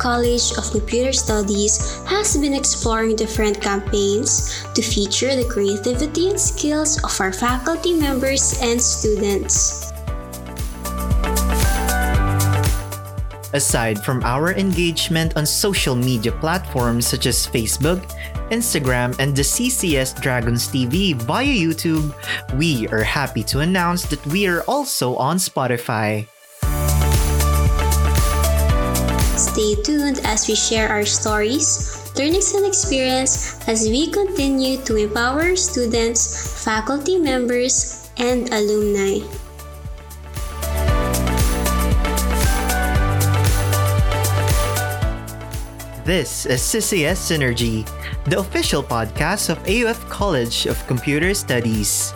College of Computer Studies has been exploring different campaigns to feature the creativity and skills of our faculty members and students. Aside from our engagement on social media platforms such as Facebook, Instagram, and the CCS Dragons TV via YouTube, we are happy to announce that we are also on Spotify. Tuned as we share our stories, learnings, and experience as we continue to empower students, faculty members, and alumni. This is CCS Synergy, the official podcast of AUF College of Computer Studies.